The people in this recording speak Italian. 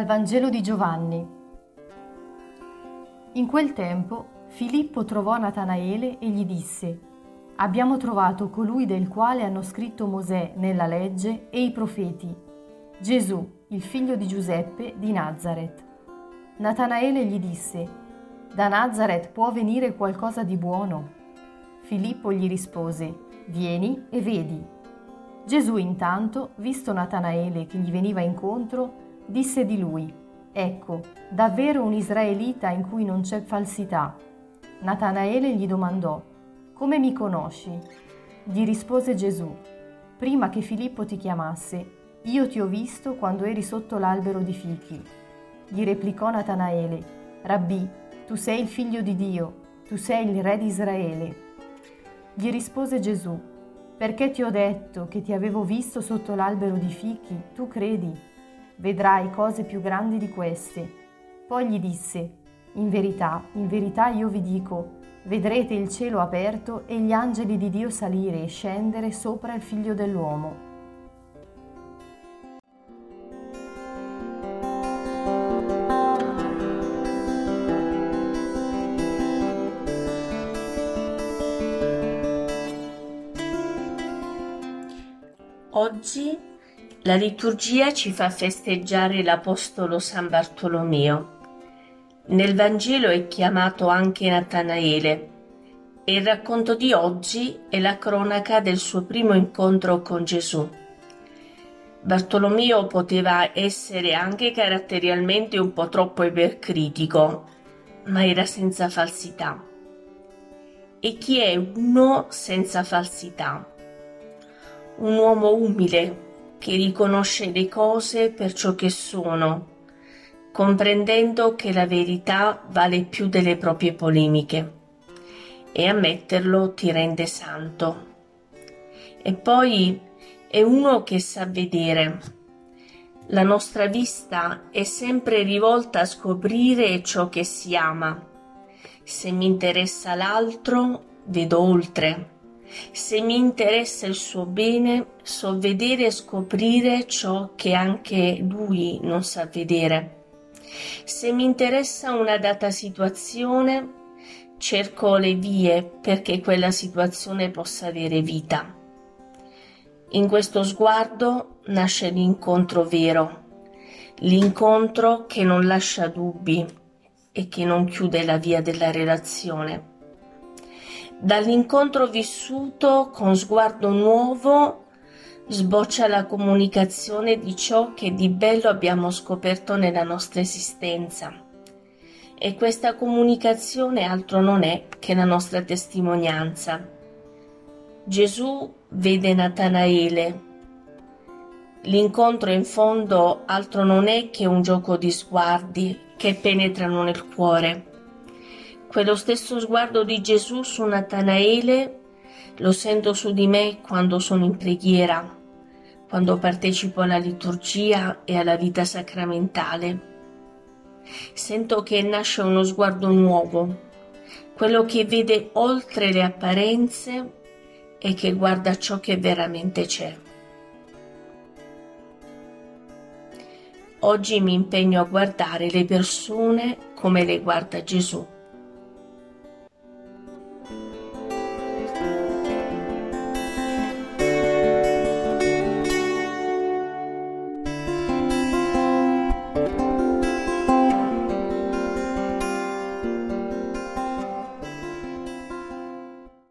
Dal Vangelo di Giovanni. In quel tempo Filippo trovò Natanaele e gli disse, Abbiamo trovato colui del quale hanno scritto Mosè nella legge e i profeti, Gesù, il figlio di Giuseppe di Nazareth. Natanaele gli disse, Da Nazareth può venire qualcosa di buono? Filippo gli rispose, Vieni e vedi. Gesù intanto, visto Natanaele che gli veniva incontro, disse di lui, Ecco, davvero un israelita in cui non c'è falsità. Natanaele gli domandò, Come mi conosci? Gli rispose Gesù, Prima che Filippo ti chiamasse, io ti ho visto quando eri sotto l'albero di fichi. Gli replicò Natanaele, Rabbì, tu sei il figlio di Dio, tu sei il re di Israele. Gli rispose Gesù, perché ti ho detto che ti avevo visto sotto l'albero di fichi, tu credi vedrai cose più grandi di queste. Poi gli disse, in verità, in verità io vi dico, vedrete il cielo aperto e gli angeli di Dio salire e scendere sopra il figlio dell'uomo. Oggi la liturgia ci fa festeggiare l'Apostolo San Bartolomeo. Nel Vangelo è chiamato anche Natanaele e il racconto di oggi è la cronaca del suo primo incontro con Gesù. Bartolomeo poteva essere anche caratterialmente un po' troppo ipercritico, ma era senza falsità. E chi è uno senza falsità? Un uomo umile, che riconosce le cose per ciò che sono, comprendendo che la verità vale più delle proprie polemiche e ammetterlo ti rende santo. E poi è uno che sa vedere. La nostra vista è sempre rivolta a scoprire ciò che si ama. Se mi interessa l'altro, vedo oltre se mi interessa il suo bene, so vedere e scoprire ciò che anche lui non sa vedere. Se mi interessa una data situazione, cerco le vie perché quella situazione possa avere vita. In questo sguardo nasce l'incontro vero, l'incontro che non lascia dubbi e che non chiude la via della relazione. Dall'incontro vissuto con sguardo nuovo sboccia la comunicazione di ciò che di bello abbiamo scoperto nella nostra esistenza. E questa comunicazione altro non è che la nostra testimonianza. Gesù vede Natanaele. L'incontro in fondo altro non è che un gioco di sguardi che penetrano nel cuore quello stesso sguardo di Gesù su Natanaele lo sento su di me quando sono in preghiera, quando partecipo alla liturgia e alla vita sacramentale. Sento che nasce uno sguardo nuovo, quello che vede oltre le apparenze e che guarda ciò che veramente c'è. Oggi mi impegno a guardare le persone come le guarda Gesù.